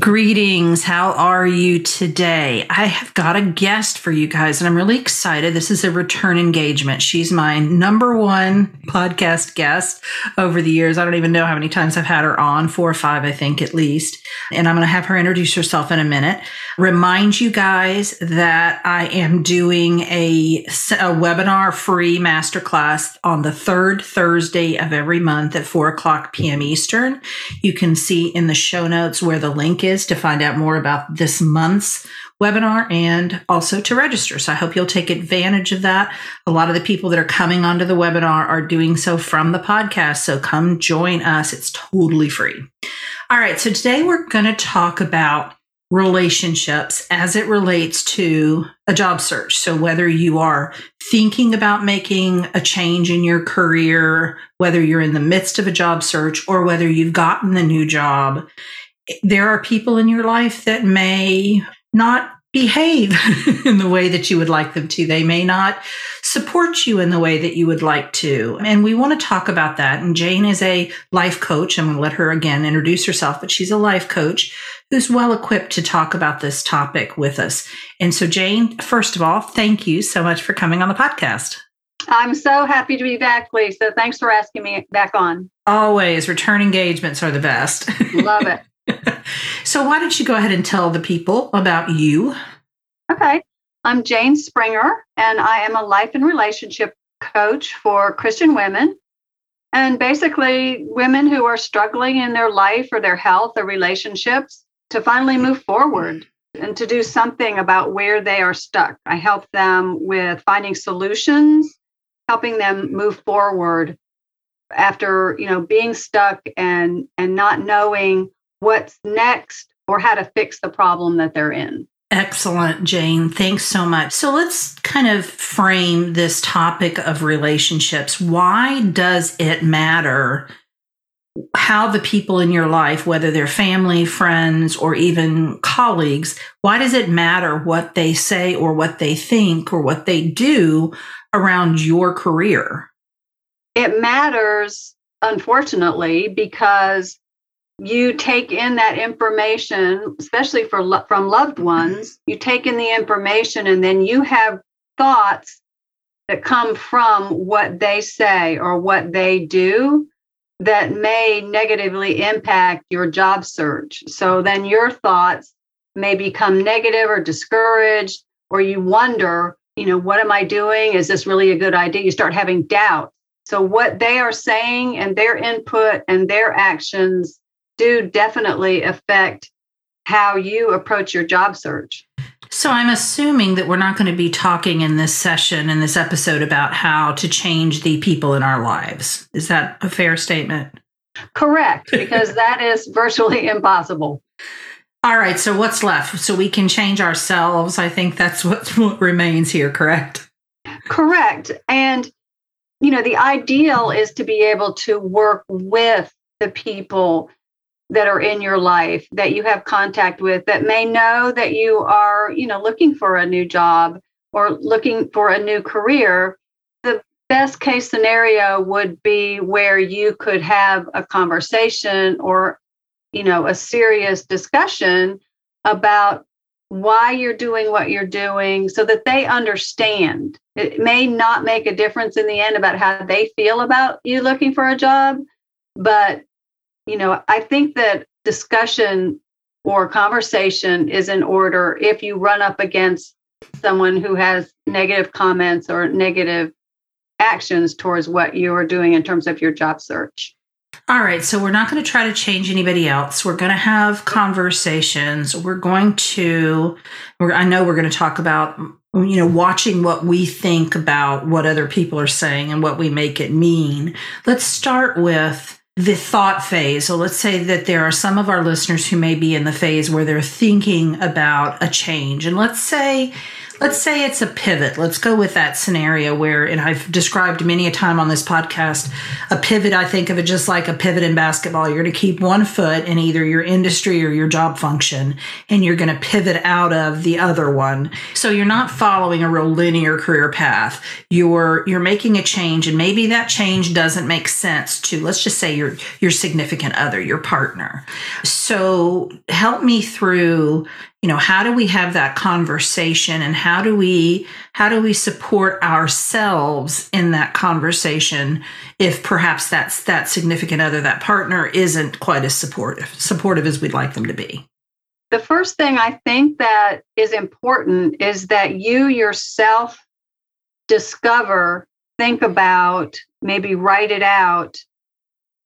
Greetings. How are you today? I have got a guest for you guys, and I'm really excited. This is a return engagement. She's my number one podcast guest over the years. I don't even know how many times I've had her on, four or five, I think, at least. And I'm going to have her introduce herself in a minute. Remind you guys that I am doing a, a webinar free masterclass on the third Thursday of every month at 4 o'clock p.m. Eastern. You can see in the show notes where the link is to find out more about this month's webinar and also to register. So I hope you'll take advantage of that. A lot of the people that are coming onto the webinar are doing so from the podcast. So come join us. It's totally free. All right. So today we're going to talk about relationships as it relates to a job search. So, whether you are thinking about making a change in your career, whether you're in the midst of a job search, or whether you've gotten the new job, there are people in your life that may not behave in the way that you would like them to. They may not support you in the way that you would like to. And we want to talk about that. And Jane is a life coach. I'm going to let her again introduce herself, but she's a life coach who's well equipped to talk about this topic with us. And so, Jane, first of all, thank you so much for coming on the podcast. I'm so happy to be back, Lisa. Thanks for asking me back on. Always. Return engagements are the best. Love it. so, why don't you go ahead and tell the people about you? Okay. I'm Jane Springer, and I am a life and relationship coach for Christian women. And basically, women who are struggling in their life or their health or relationships to finally move forward and to do something about where they are stuck. I help them with finding solutions, helping them move forward after, you know, being stuck and and not knowing what's next or how to fix the problem that they're in. Excellent, Jane. Thanks so much. So let's kind of frame this topic of relationships. Why does it matter how the people in your life, whether they're family, friends, or even colleagues, why does it matter what they say or what they think or what they do around your career? It matters, unfortunately, because you take in that information, especially for lo- from loved mm-hmm. ones. You take in the information, and then you have thoughts that come from what they say or what they do that may negatively impact your job search. So then your thoughts may become negative or discouraged, or you wonder, you know, what am I doing? Is this really a good idea? You start having doubt. So, what they are saying and their input and their actions do definitely affect how you approach your job search. So I'm assuming that we're not going to be talking in this session, in this episode, about how to change the people in our lives. Is that a fair statement? Correct, because that is virtually impossible. All right, so what's left? So we can change ourselves. I think that's what, what remains here, correct? Correct. And, you know, the ideal is to be able to work with the people that are in your life that you have contact with that may know that you are, you know, looking for a new job or looking for a new career. The best case scenario would be where you could have a conversation or, you know, a serious discussion about why you're doing what you're doing so that they understand. It may not make a difference in the end about how they feel about you looking for a job, but you know, I think that discussion or conversation is in order if you run up against someone who has negative comments or negative actions towards what you are doing in terms of your job search. All right, so we're not going to try to change anybody else. We're going to have conversations. We're going to, we're, I know we're going to talk about, you know, watching what we think about what other people are saying and what we make it mean. Let's start with the thought phase. So let's say that there are some of our listeners who may be in the phase where they're thinking about a change. And let's say let's say it's a pivot. Let's go with that scenario where, and I've described many a time on this podcast, a pivot, I think of it just like a pivot in basketball. You're going to keep one foot in either your industry or your job function, and you're going to pivot out of the other one. So you're not following a real linear career path. You're, you're making a change, and maybe that change doesn't make sense to, let's just say your, your significant other, your partner. So help me through you know how do we have that conversation and how do we how do we support ourselves in that conversation if perhaps that's that significant other that partner isn't quite as supportive supportive as we'd like them to be? The first thing i think that is important is that you yourself discover think about maybe write it out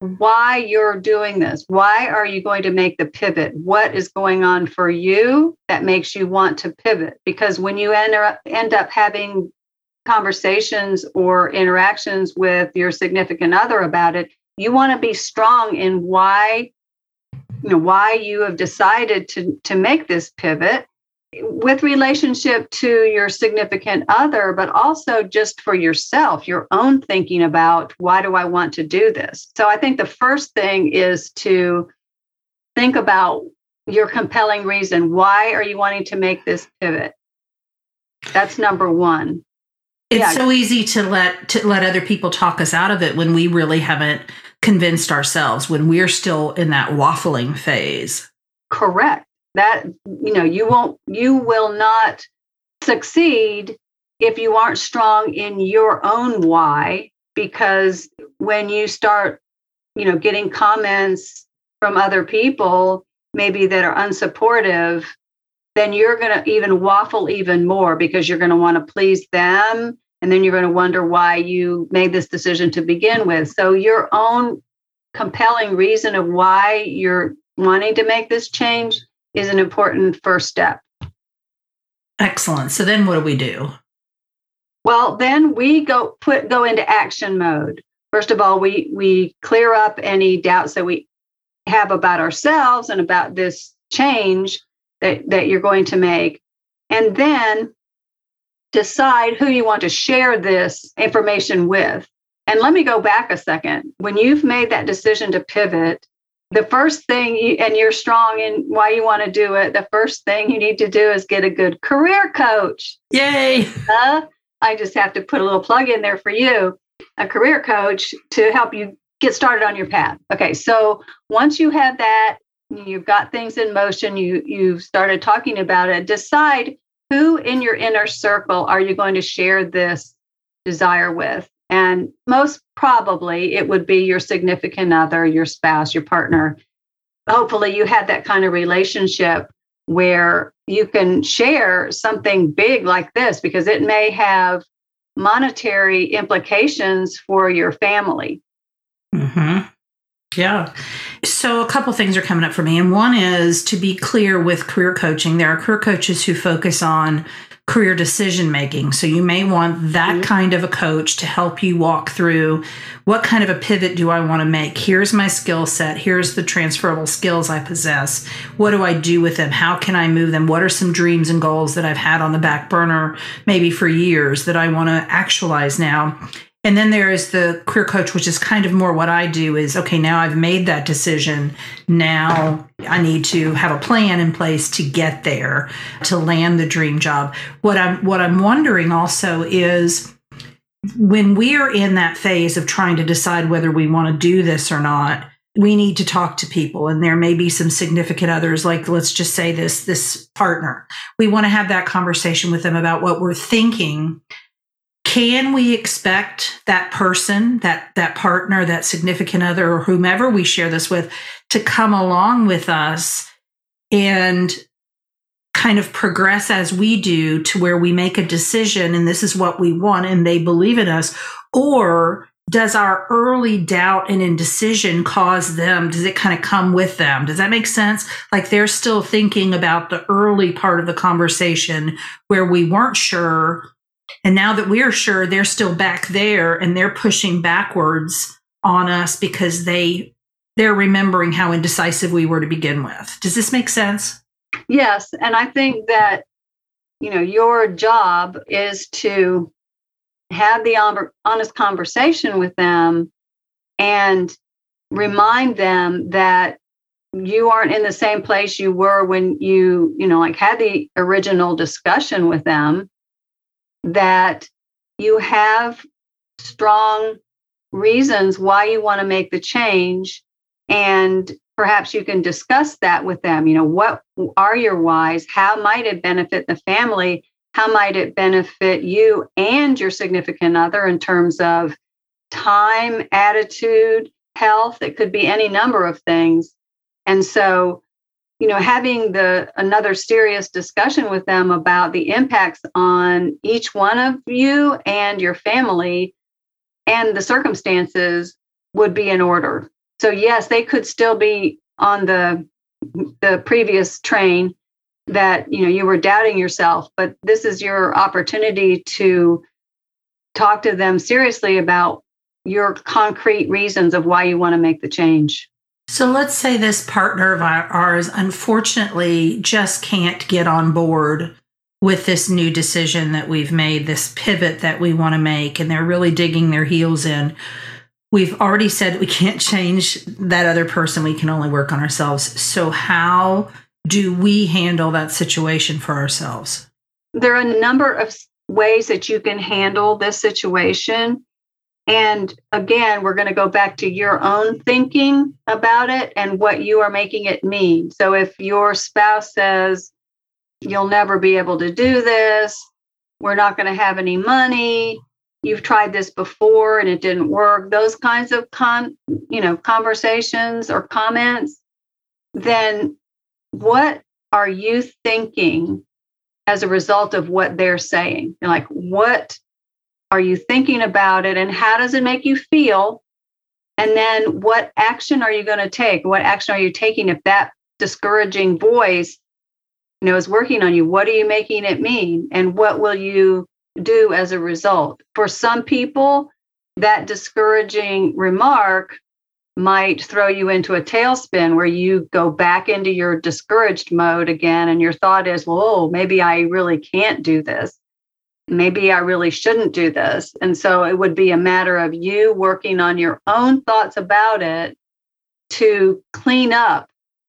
why you're doing this. Why are you going to make the pivot? What is going on for you that makes you want to pivot? Because when you end up, end up having conversations or interactions with your significant other about it, you want to be strong in why you know why you have decided to to make this pivot with relationship to your significant other, but also just for yourself, your own thinking about why do I want to do this? So I think the first thing is to think about your compelling reason. Why are you wanting to make this pivot? That's number one. It's yeah. so easy to let to let other people talk us out of it when we really haven't convinced ourselves, when we're still in that waffling phase. Correct that you know you won't you will not succeed if you aren't strong in your own why because when you start you know getting comments from other people maybe that are unsupportive then you're going to even waffle even more because you're going to want to please them and then you're going to wonder why you made this decision to begin with. So your own compelling reason of why you're wanting to make this change is an important first step. Excellent. So then what do we do? Well, then we go put go into action mode. First of all, we we clear up any doubts that we have about ourselves and about this change that, that you're going to make. And then decide who you want to share this information with. And let me go back a second. When you've made that decision to pivot, the first thing you, and you're strong in why you want to do it the first thing you need to do is get a good career coach. Yay! Uh, i just have to put a little plug in there for you. A career coach to help you get started on your path. Okay so once you have that you've got things in motion you you've started talking about it decide who in your inner circle are you going to share this desire with and most probably it would be your significant other, your spouse, your partner. Hopefully, you had that kind of relationship where you can share something big like this because it may have monetary implications for your family. Mm-hmm. Yeah. So a couple things are coming up for me. And one is to be clear with career coaching, there are career coaches who focus on career decision making. So you may want that mm-hmm. kind of a coach to help you walk through what kind of a pivot do I want to make? Here's my skill set. Here's the transferable skills I possess. What do I do with them? How can I move them? What are some dreams and goals that I've had on the back burner maybe for years that I want to actualize now? And then there is the career coach, which is kind of more what I do is okay, now I've made that decision. Now I need to have a plan in place to get there, to land the dream job. What I'm what I'm wondering also is when we are in that phase of trying to decide whether we want to do this or not, we need to talk to people and there may be some significant others like let's just say this this partner we want to have that conversation with them about what we're thinking can we expect that person that that partner that significant other or whomever we share this with to come along with us and kind of progress as we do to where we make a decision and this is what we want and they believe in us? Or does our early doubt and indecision cause them? Does it kind of come with them? Does that make sense? Like they're still thinking about the early part of the conversation where we weren't sure. And now that we're sure, they're still back there and they're pushing backwards on us because they they're remembering how indecisive we were to begin with. Does this make sense? Yes. And I think that, you know, your job is to have the honest conversation with them and remind them that you aren't in the same place you were when you, you know, like had the original discussion with them, that you have strong reasons why you want to make the change and perhaps you can discuss that with them. You know what are your whys? How might it benefit the family? How might it benefit you and your significant other in terms of time attitude health? It could be any number of things. And so you know having the another serious discussion with them about the impacts on each one of you and your family and the circumstances would be in order so yes, they could still be on the the previous train that you know you were doubting yourself, but this is your opportunity to talk to them seriously about your concrete reasons of why you want to make the change. So let's say this partner of ours unfortunately just can't get on board with this new decision that we've made, this pivot that we want to make, and they're really digging their heels in. We've already said we can't change that other person. We can only work on ourselves. So how do we handle that situation for ourselves? There are a number of ways that you can handle this situation and again we're going to go back to your own thinking about it and what you are making it mean. So if your spouse says you'll never be able to do this. We're not going to have any money. You've tried this before and it didn't work those kinds of con you know conversations or comments then what are you thinking as a result of what they're saying? Like what are you thinking about it and how does it make you feel and then what action are you going to take what action are you taking if that discouraging voice you know is working on you what are you making it mean and what will you do as a result. For some people, that discouraging remark might throw you into a tailspin where you go back into your discouraged mode again. And your thought is, well, maybe I really can't do this. Maybe I really shouldn't do this. And so it would be a matter of you working on your own thoughts about it to clean up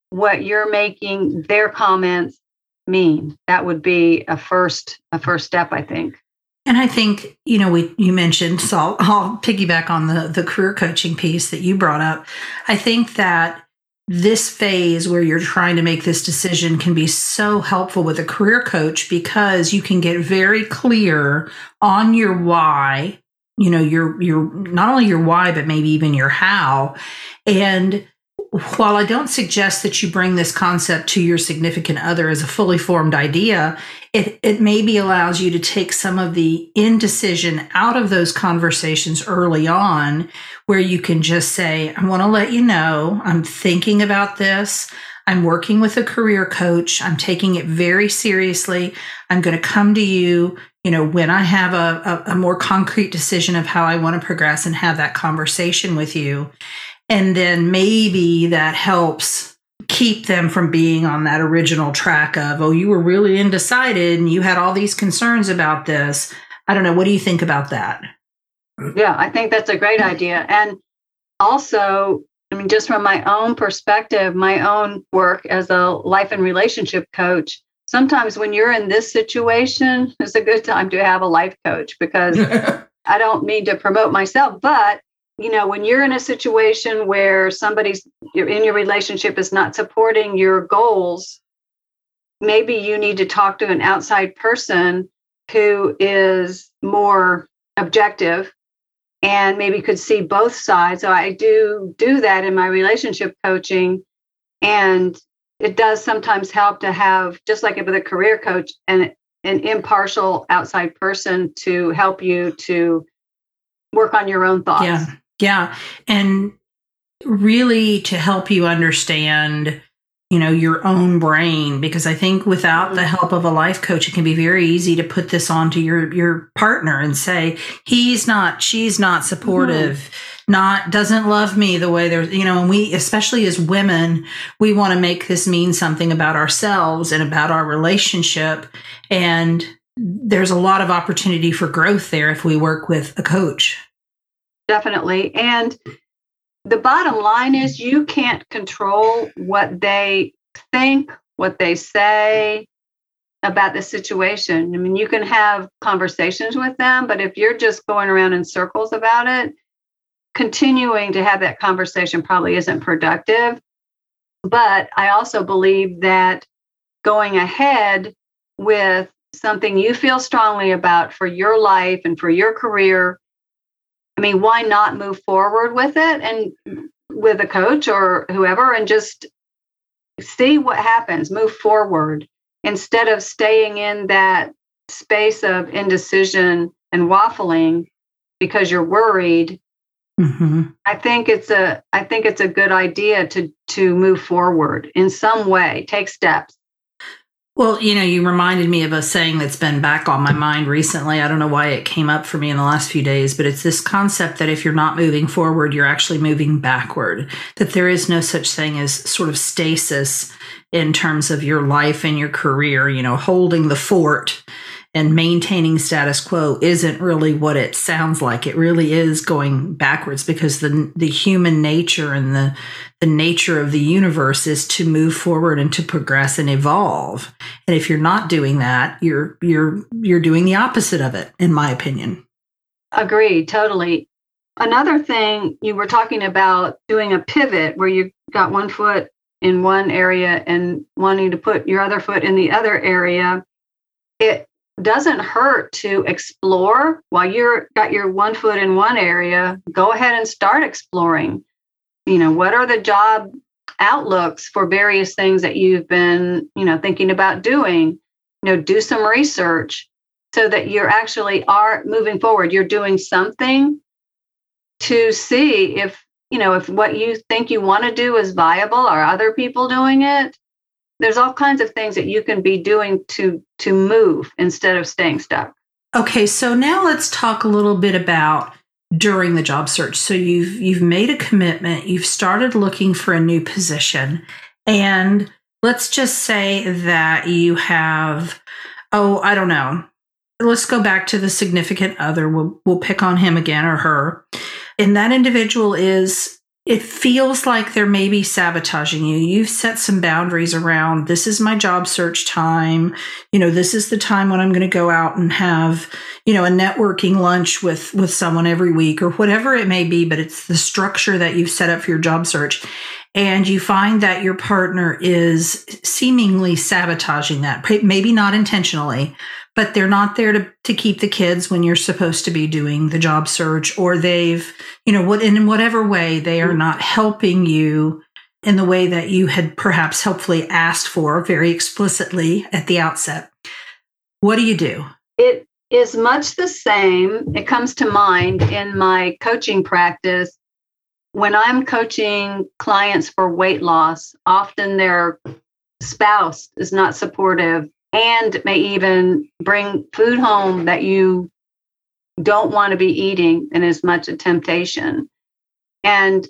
what you're making their comments mean. That would be a first a first step, I think. And I think, you know, we you mentioned, so I'll, I'll piggyback on the the career coaching piece that you brought up. I think that this phase where you're trying to make this decision can be so helpful with a career coach because you can get very clear on your why, you know, your your not only your why but maybe even your how. And while I don't suggest that you bring this concept to your significant other as a fully formed idea, it, it maybe allows you to take some of the indecision out of those conversations early on, where you can just say, I want to let you know I'm thinking about this. I'm working with a career coach. I'm taking it very seriously. I'm going to come to you, you know, when I have a, a, a more concrete decision of how I want to progress and have that conversation with you. And then maybe that helps keep them from being on that original track of, oh, you were really undecided and you had all these concerns about this. I don't know. What do you think about that? Yeah, I think that's a great idea. And also, I mean, just from my own perspective, my own work as a life and relationship coach, sometimes when you're in this situation, it's a good time to have a life coach because I don't mean to promote myself, but you know when you're in a situation where somebody's you're in your relationship is not supporting your goals maybe you need to talk to an outside person who is more objective and maybe could see both sides so i do do that in my relationship coaching and it does sometimes help to have just like with a career coach and an impartial outside person to help you to work on your own thoughts. Yeah. Yeah. And really to help you understand you know your own brain because i think without the help of a life coach it can be very easy to put this onto your your partner and say he's not she's not supportive mm-hmm. not doesn't love me the way there's you know and we especially as women we want to make this mean something about ourselves and about our relationship and there's a lot of opportunity for growth there if we work with a coach definitely and the bottom line is you can't control what they think, what they say about the situation. I mean, you can have conversations with them, but if you're just going around in circles about it, continuing to have that conversation probably isn't productive. But I also believe that going ahead with something you feel strongly about for your life and for your career I mean, why not move forward with it and with a coach or whoever and just see what happens, move forward instead of staying in that space of indecision and waffling because you're worried. Mm-hmm. I think it's a I think it's a good idea to to move forward in some way, take steps. Well, you know, you reminded me of a saying that's been back on my mind recently. I don't know why it came up for me in the last few days, but it's this concept that if you're not moving forward, you're actually moving backward, that there is no such thing as sort of stasis in terms of your life and your career, you know, holding the fort and maintaining status quo isn't really what it sounds like. It really is going backwards because the the human nature and the the nature of the universe is to move forward and to progress and evolve. And if you're not doing that, you're you're you're doing the opposite of it in my opinion. Agreed, totally. Another thing you were talking about doing a pivot where you got one foot in one area and wanting to put your other foot in the other area. It doesn't hurt to explore while you're got your one foot in one area go ahead and start exploring. You know what are the job outlooks for various things that you've been you know thinking about doing? You know do some research so that you're actually are moving forward. You're doing something to see if you know if what you think you want to do is viable. Are other people doing it there's all kinds of things that you can be doing to to move instead of staying stuck. Okay so now let's talk a little bit about during the job search. So you've you've made a commitment you've started looking for a new position and let's just say that you have oh i don't know. Let's go back to the significant other. We'll, we'll pick on him again or her. And that individual is it feels like they're maybe sabotaging you. You've set some boundaries around this is my job search time. You know, this is the time when I'm going to go out and have, you know, a networking lunch with with someone every week or whatever it may be, but it's the structure that you've set up for your job search. And you find that your partner is seemingly sabotaging that, maybe not intentionally, but they're not there to, to keep the kids when you're supposed to be doing the job search or they've you know what in whatever way they are mm-hmm. not helping you in the way that you had perhaps helpfully asked for very explicitly at the outset. What do you do? It is much the same it comes to mind in my coaching practice. When i'm coaching clients for weight loss often their spouse is not supportive and may even bring food home that you don't want to be eating and is much a temptation. And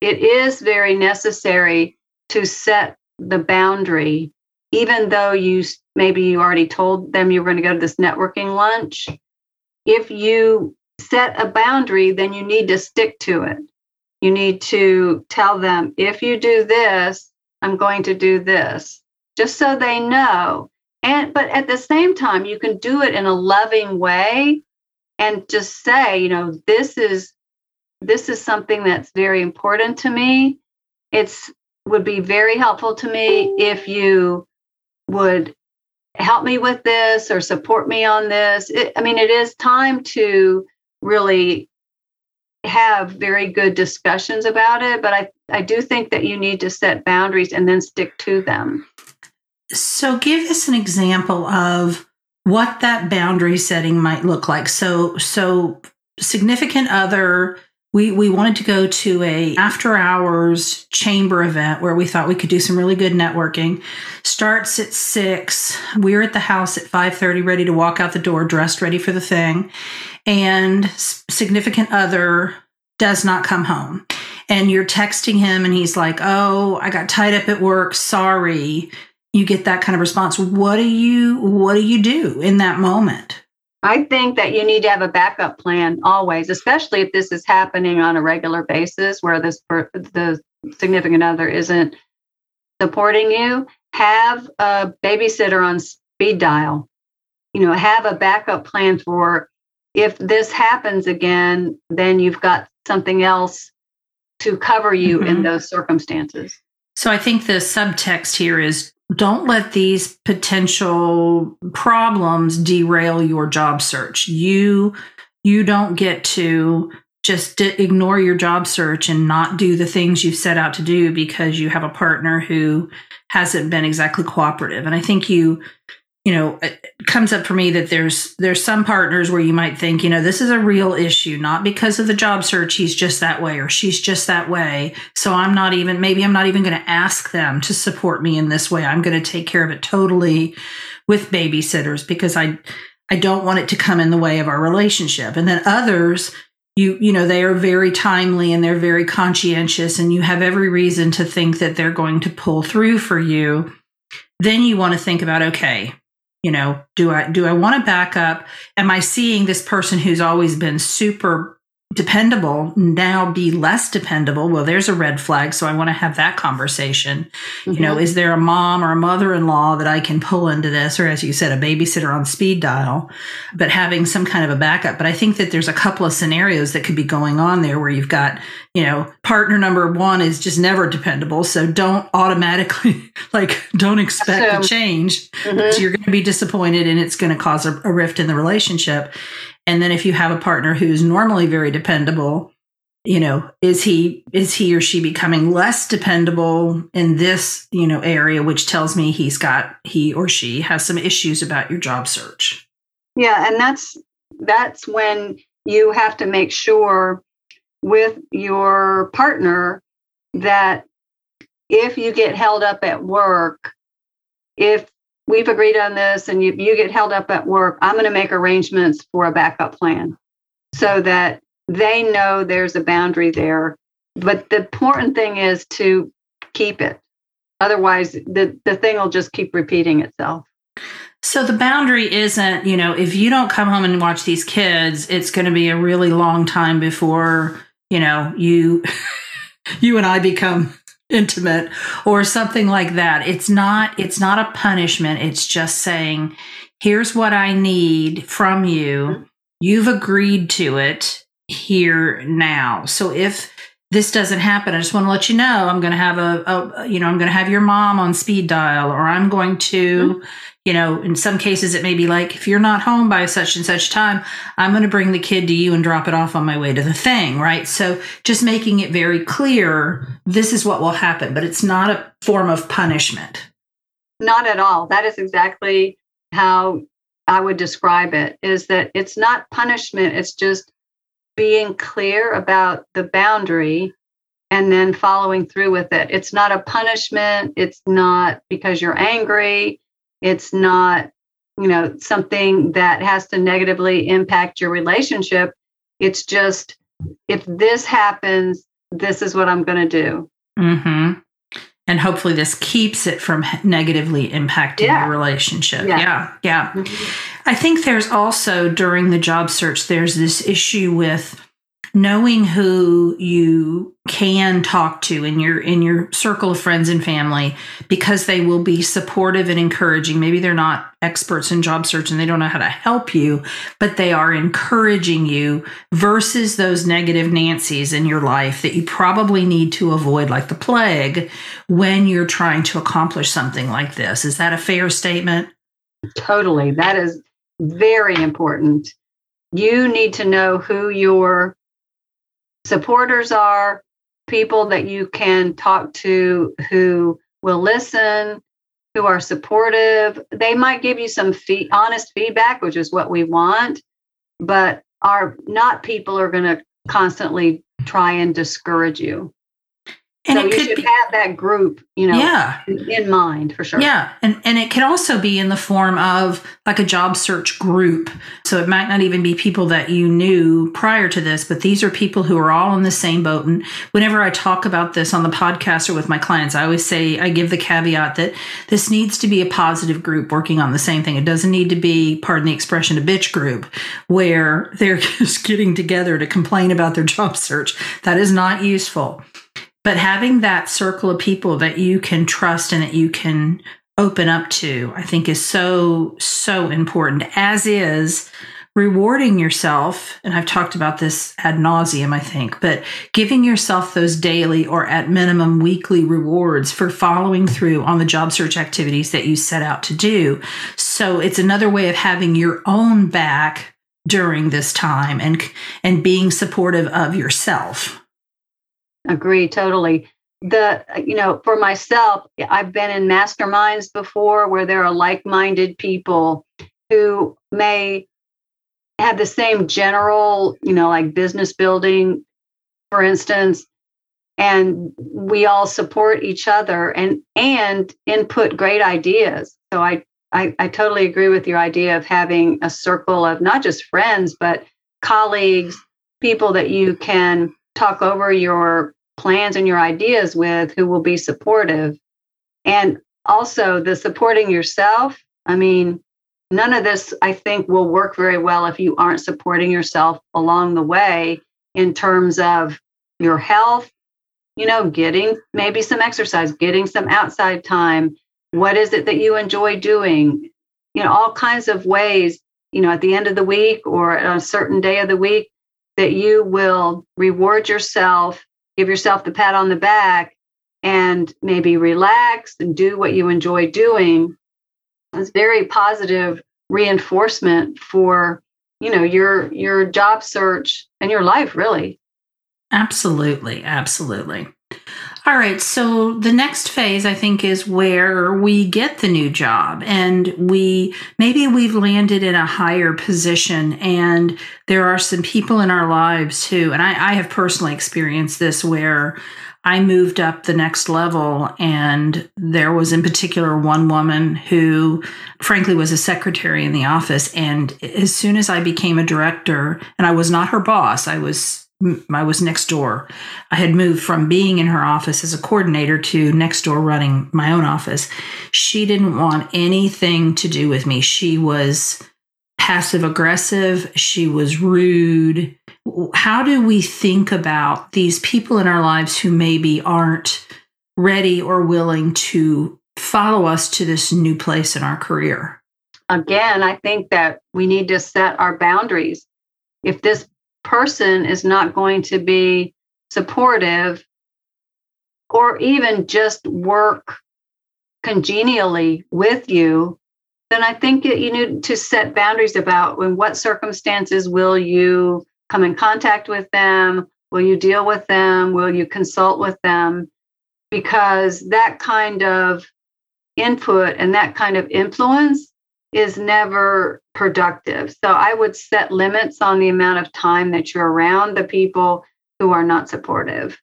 it is very necessary to set the boundary, even though you maybe you already told them you were going to go to this networking lunch. If you set a boundary, then you need to stick to it. You need to tell them, if you do this, I'm going to do this, just so they know and but at the same time you can do it in a loving way and just say you know this is this is something that's very important to me it's would be very helpful to me if you would help me with this or support me on this it, i mean it is time to really have very good discussions about it, but I, I do think that you need to set boundaries and then stick to them. So, give us an example of what that boundary setting might look like. So, so significant other we we wanted to go to a after hours chamber event where we thought we could do some really good networking. Starts at 6 we're at the house at 5:30 ready to walk out the door dressed ready for the thing. And significant other does not come home. And you're texting him and he's like oh i got tied up at work. Sorry you get that kind of response what do you what do you do in that moment I think that you need to have a backup plan always, especially if this is happening on a regular basis where this the significant other isn't supporting you. Have a babysitter on speed dial. You know, have a backup plan for if this happens again, then you've got something else to cover you mm-hmm. in those circumstances. So I think the subtext here is don't let these potential problems derail your job search. You you don't get to just ignore your job search and not do the things you've set out to do because you have a partner who hasn't been exactly cooperative. And I think you you know it comes up for me that there's there's some partners where you might think you know this is a real issue not because of the job search he's just that way or she's just that way. So i'm not even maybe i'm not even going to ask them to support me in this way. I'm going to take care of it totally with babysitters because i i don't want it to come in the way of our relationship. And then others you you know they are very timely and they're very conscientious and you have every reason to think that they're going to pull through for you. Then you want to think about okay you know do i do i want to back up? Am i seeing this person who's always been super dependable now be less dependable well there's a red flag so i want to have that conversation mm-hmm. you know mm-hmm. is there a mom or a mother-in-law that i can pull into this or as you said a babysitter on speed dial but having some kind of a backup but i think that there's a couple of scenarios that could be going on there where you've got you know partner number one is just never dependable so don't automatically like don't expect a change mm-hmm. so you're going to be disappointed and it's going to cause a, a rift in the relationship and then if you have a partner who's normally very dependable, you know, is he is he or she becoming less dependable in this, you know, area which tells me he's got he or she has some issues about your job search. Yeah, and that's that's when you have to make sure with your partner that if you get held up at work, if we've agreed on this and you, you get held up at work, I'm going to make arrangements for a backup plan so that they know there's a boundary there. But the important thing is to keep it. Otherwise, the, the thing will just keep repeating itself. So the boundary isn't, you know, if you don't come home and watch these kids, it's going to be a really long time before, you know, you you and I become intimate or something like that. It's not it's not a punishment. It's just saying here's what i need from you. You've agreed to it here now. So if this doesn't happen i just want to let you know i'm going to have a, a, you know i'm going to have your mom on speed dial or i'm going to mm-hmm you know, in some cases, it may be like, if you're not home by such and such time, I'm going to bring the kid to you and drop it off on my way to the thing, right? So just making it very clear this is what will happen, but it's not a form of punishment. Not at all. That is exactly how I would describe it is that it's not punishment, it's just being clear about the boundary and then following through with it. It's not a punishment, it's not because you're angry it's not, you know, something that has to negatively impact your relationship. It's just, if this happens, this is what I'm going to do. Mm-hmm. And hopefully, this keeps it from negatively impacting yeah. your relationship. Yeah. Yeah. yeah. Mm-hmm. I think there's also during the job search, there's this issue with knowing who you can talk to in your in your circle of friends and family because they will be supportive and encouraging. Maybe they're not experts in job search and they don't know how to help you but they are encouraging you versus those negative nancys in your life that you probably need to avoid like the plague when you're trying to accomplish something like this. Is that a fair statement? Totally. That is very important. You need to know who your supporters are, people that you can talk to who will listen, who are supportive. They might give you some fee- honest feedback, which is what we want, but are not people are going to constantly try and discourage you. And so you should be, have that group, you know, yeah. in mind for sure. Yeah. And and it can also be in the form of like a job search group. So it might not even be people that you knew prior to this, but these are people who are all in the same boat. And whenever I talk about this on the podcast or with my clients, I always say I give the caveat that this needs to be a positive group working on the same thing. It doesn't need to be, pardon the expression, a bitch group where they're just getting together to complain about their job search. That is not useful but having that circle of people that you can trust and that you can open up to, I think is so, so important, as is rewarding yourself. And I've talked about this ad nauseum, I think, but giving yourself those daily or at minimum weekly rewards for following through on the job search activities that you set out to do. So it's another way of having your own back during this time and and being supportive of yourself Agree totally. The you know, for myself, I've been in masterminds before where there are like-minded people who may have the same general, you know, like business building, for instance, and we all support each other and and input great ideas. So I I, I totally agree with your idea of having a circle of not just friends, but colleagues, people that you can talk over your plans and your ideas with who will be supportive. And also the supporting yourself. I mean, none of this, I think, will work very well if you aren't supporting yourself along the way in terms of your health, you know, getting maybe some exercise, getting some outside time. What is it that you enjoy doing? You know, all kinds of ways, you know, at the end of the week or a certain day of the week that you will reward yourself give yourself the pat on the back and maybe relax and do what you enjoy doing. It's very positive reinforcement for you know your your job search and your life really. Absolutely absolutely all right so the next phase i think is where we get the new job and we maybe we've landed in a higher position and there are some people in our lives who and i, I have personally experienced this where I moved up the next level, and there was in particular one woman who, frankly, was a secretary in the office. And as soon as I became a director, and I was not her boss, I was I was next door. I had moved from being in her office as a coordinator to next door running my own office. She didn't want anything to do with me. She was passive aggressive. She was rude. How do we think about these people in our lives who maybe aren't ready or willing to follow us to this new place in our career? Again, I think that we need to set our boundaries. If this person is not going to be supportive or even just work congenially with you, then I think you need to set boundaries about in what circumstances will you come in contact with them? Will you deal with them? Will you consult with them? Because that kind of input and that kind of influence is never productive. So I would set limits on the amount of time that you're around the people who are not supportive.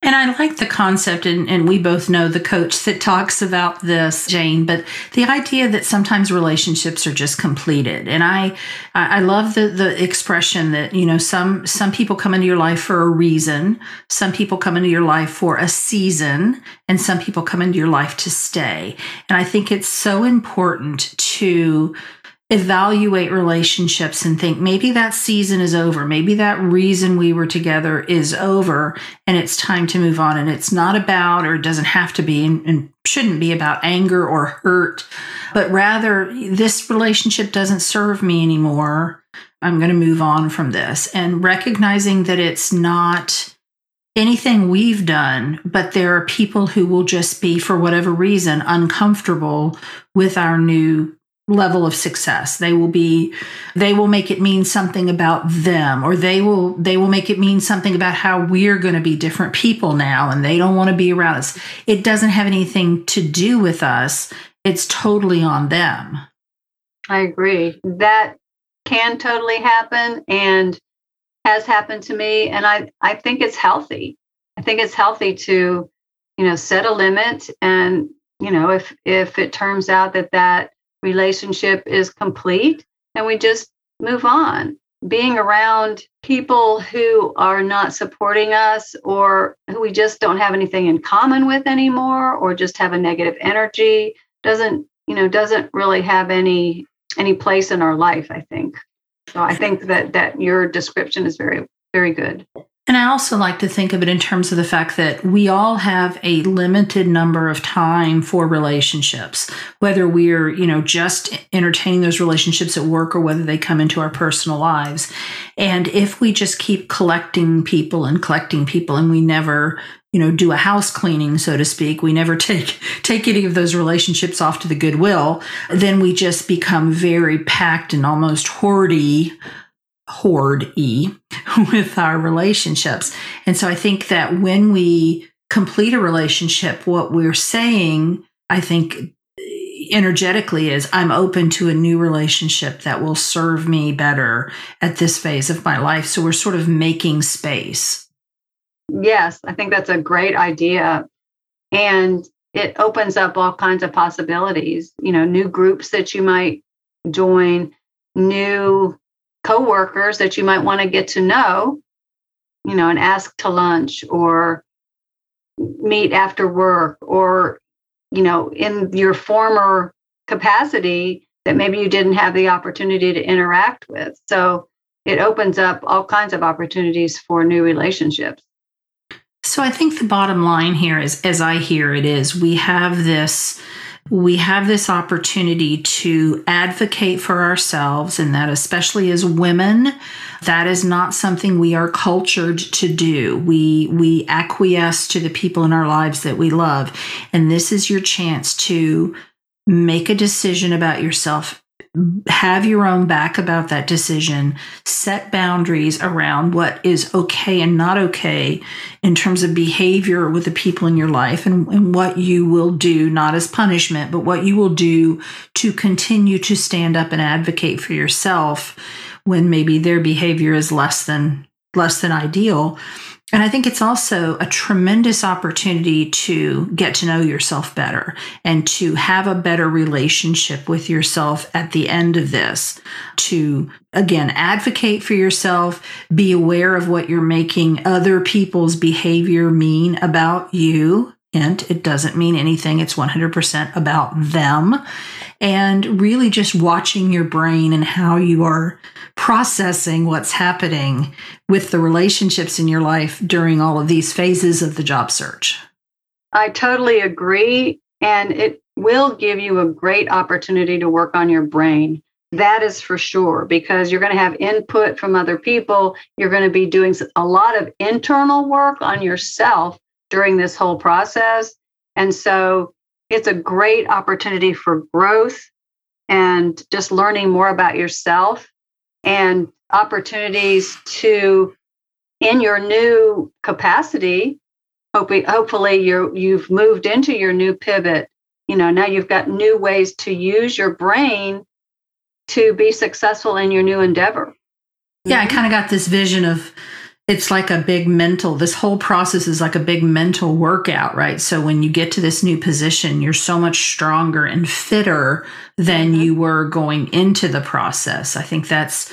And I like the concept, and, and we both know the coach that talks about this, Jane. But the idea that sometimes relationships are just completed, and I, I love the the expression that you know some some people come into your life for a reason, some people come into your life for a season, and some people come into your life to stay. And I think it's so important to evaluate relationships and think maybe that season is over. Maybe that reason we were together is over and it's time to move on. And it's not about, or it doesn't have to be, and, shouldn't be about anger or hurt, but rather this relationship doesn't serve me anymore. I'm going to move on from this and recognizing that it's not anything we've done, but there are people who will just be, for whatever reason, uncomfortable with our new level of success. They will be they will make it mean something about them or they will they will make it mean something about how we're going to be different people now and they don't want to be around us. It doesn't have anything to do with us. It's totally on them. I agree. That can totally happen and has happened to me and i i think it's healthy. I think it's healthy to you know set a limit and you know if if it turns out that that relationship is complete and we just move on. Being around people who are not supporting us or who we just don't have anything in common with anymore or just have a negative energy doesn't, you know, doesn't really have any any place in our life, I think. So I think that that your description is very very good. And I also like to think of it in terms of the fact that we all have a limited number of time for relationships, whether we're, you know, just entertaining those relationships at work or whether they come into our personal lives. And if we just keep collecting people and collecting people and we never, you know, do a house cleaning, so to speak, we never take take any of those relationships off to the goodwill, then we just become very packed and almost hoardy hoard E with our relationships. And so I think that when we complete a relationship, what we're saying, I think energetically is I'm open to a new relationship that will serve me better at this phase of my life. So we're sort of making space. Yes, I think that's a great idea. And it opens up all kinds of possibilities, you know, new groups that you might join, new coworkers that you might want to get to know, you know, and ask to lunch or meet after work or, you know, in your former capacity that maybe you didn't have the opportunity to interact with. So it opens up all kinds of opportunities for new relationships. So I think the bottom line here is, as I hear it, is we have this we have this opportunity to advocate for ourselves, and that, especially as women, that is not something we are cultured to do. We we acquiesce to the people in our lives that we love, and this is your chance to make a decision about yourself have your own back about that decision, set boundaries around what is okay and not okay in terms of behavior with the people in your life and, and, what you will do, not as punishment, but what you will do to continue to stand up and advocate for yourself when maybe their behavior is less than less than ideal and I think it's also a tremendous opportunity to get to know yourself better and to have a better relationship with yourself at the end of this. To, again, advocate for yourself, be aware of what you're making other people's behavior mean about you. And it doesn't mean anything, it's 100% about them. And really just watching your brain and how you are processing what's happening with the relationships in your life during all of these phases of the job search. I totally agree. And it will give you a great opportunity to work on your brain. That is for sure, because you're going to have input from other people. You're going to be doing a lot of internal work on yourself during this whole process. And so it's a great opportunity for growth and just learning more about yourself and opportunities to in your new capacity hopefully hopefully you you've moved into your new pivot. You know now you've got new ways to use your brain to be successful in your new endeavor. Yeah i kind of got this vision of it's like a big mental this whole process is like a big mental workout right so when you get to this new position you're so much stronger and fitter than mm-hmm. you were going into the process i think that's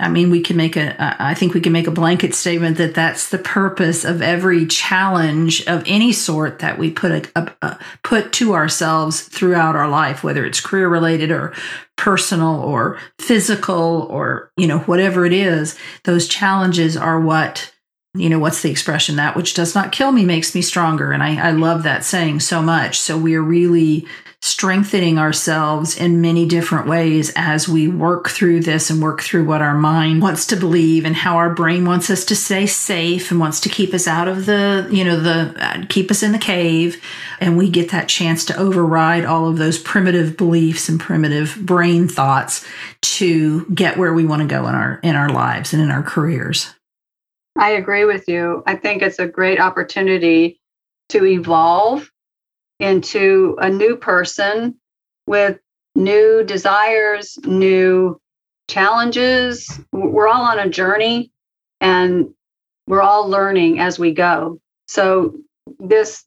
I mean, we can make a, I think we can make a blanket statement that that's the purpose of every challenge of any sort that we put a, a, a put to ourselves throughout our life, whether it's career related or personal or physical or, you know, whatever it is. Those challenges are what you know what's the expression that which does not kill me makes me stronger and I, I love that saying so much so we are really strengthening ourselves in many different ways as we work through this and work through what our mind wants to believe and how our brain wants us to stay safe and wants to keep us out of the, you know, the uh, keep us in the cave. And we get that chance to override all of those primitive beliefs and primitive brain thoughts to get where we want to go in our in our lives and in our careers. I agree with you. I think it's a great opportunity to evolve into a new person with new desires, new challenges. We're all on a journey and we're all learning as we go. So this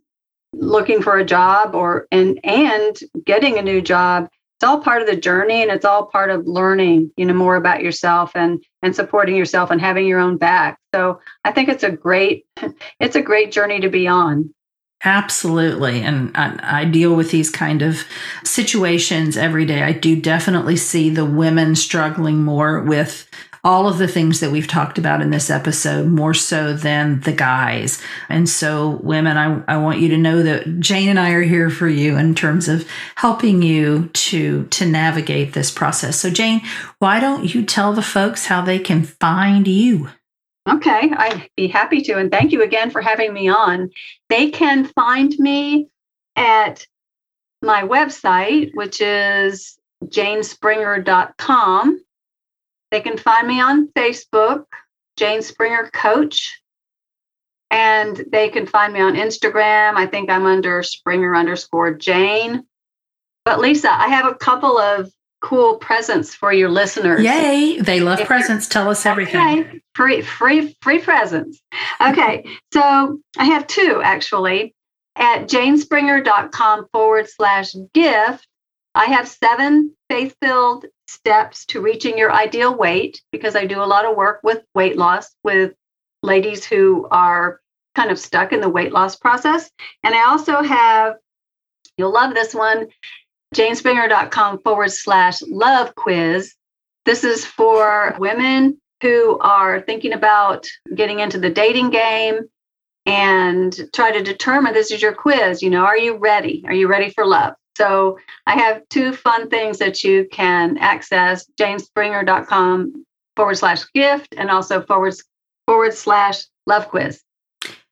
looking for a job or and and getting a new job it's all part of the journey and it's all part of learning you know more about yourself and and supporting yourself and having your own back so i think it's a great it's a great journey to be on Absolutely. And I, I, deal with these kind of situations every day. I do definitely see the women struggling more with all of the things that we've talked about in this episode, more so than the guys. And so, women, I, I want you to know that Jane and I are here for you in terms of helping you to, to navigate this process. So, Jane, why don't you tell the folks how they can find you? Okay, I'd be happy to. And thank you again for having me on. They can find me at my website, which is janespringer.com. They can find me on Facebook, Jane Springer Coach. And they can find me on Instagram. I think I'm under Springer underscore Jane. But Lisa, I have a couple of cool presents for your listeners. Yay! They love if presents. Tell us everything. Okay. Free, free, free presents. Okay, so I have two actually. At janespringer.com forward slash gift, I have seven faith filled steps to reaching your ideal weight because I do a lot of work with weight loss with ladies who are kind of stuck in the weight loss process. And I also have, you'll love this one, janespringer.com forward slash love quiz. This is for women who are thinking about getting into the dating game and try to determine this is your quiz. You know, are you ready? Are you ready for love? So I have two fun things that you can access janespringer.com forward slash gift and also forward forward slash love quiz.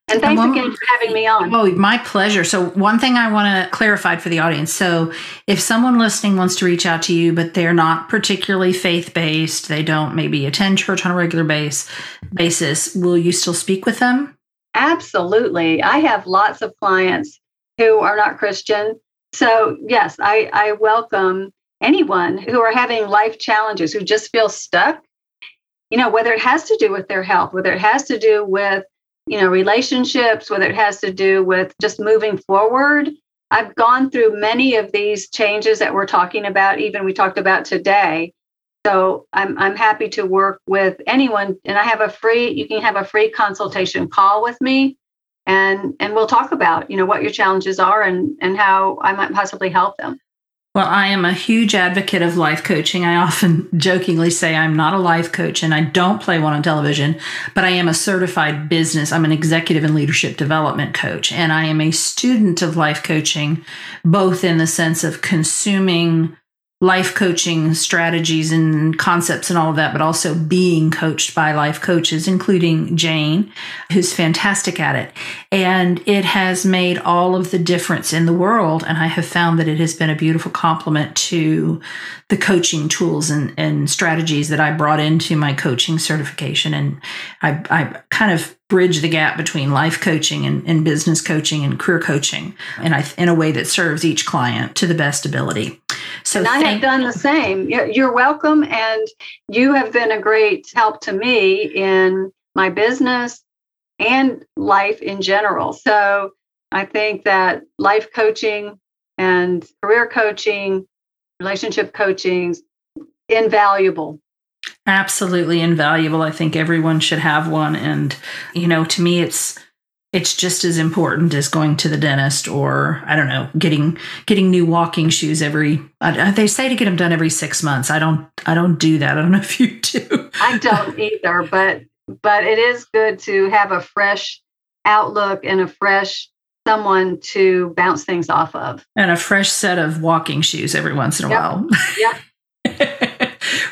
And thanks and again for having me on. Oh, my pleasure. So, one thing I want to clarify for the audience. So, if someone listening wants to reach out to you, but they're not particularly faith based, they don't maybe attend church on a regular base basis, will you still speak with them? Absolutely. I have lots of clients who are not Christian. So, yes, I, I welcome anyone who are having life challenges, who just feel stuck. You know, whether it has to do with their health, whether it has to do with you know, relationships, whether it has to do with just moving forward. I've gone through many of these changes that we're talking about, even we talked about today. So I'm I'm happy to work with anyone and I have a free you can have a free consultation call with me and and we'll talk about, you know, what your challenges are and and how I might possibly help them. Well, I am a huge advocate of life coaching. I often jokingly say I'm not a life coach and I don't play one on television, but I am a certified business. I'm an executive and leadership development coach, and I am a student of life coaching, both in the sense of consuming life coaching strategies and concepts and all of that, but also being coached by life coaches, including Jane, who's fantastic at it. And it has made all of the difference in the world. And I have found that it has been a beautiful complement to the coaching tools and, and strategies that I brought into my coaching certification. And I, I kind of bridge the gap between life coaching and, and business coaching and career coaching and I, in a way that serves each client to the best ability. So and I have done the same. You're welcome. And you have been a great help to me in my business and life in general. So I think that life coaching and career coaching, relationship coaching, invaluable absolutely invaluable. I think everyone should have one. And, you know, to me, it's, it's just as important as going to the dentist or I don't know getting getting new walking shoes every uh, they say to get them done every 6 months. I don't I don't do that. I don't know if you do. I don't either, but but it is good to have a fresh outlook and a fresh someone to bounce things off of. And a fresh set of walking shoes every once in a Yep. while. Yep.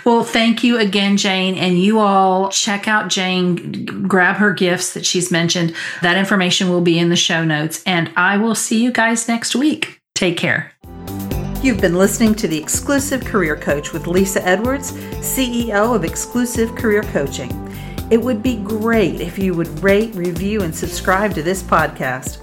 well, thank you again, Jane. And you all check out Jane, grab her gifts that she's mentioned. That information will be in the show notes. And I will see you guys next week. Take care. You've been listening to the Exclusive Career Coach with Lisa Edwards, CEO of Exclusive Career Coaching. It would be great if you would rate, review, and subscribe to this podcast.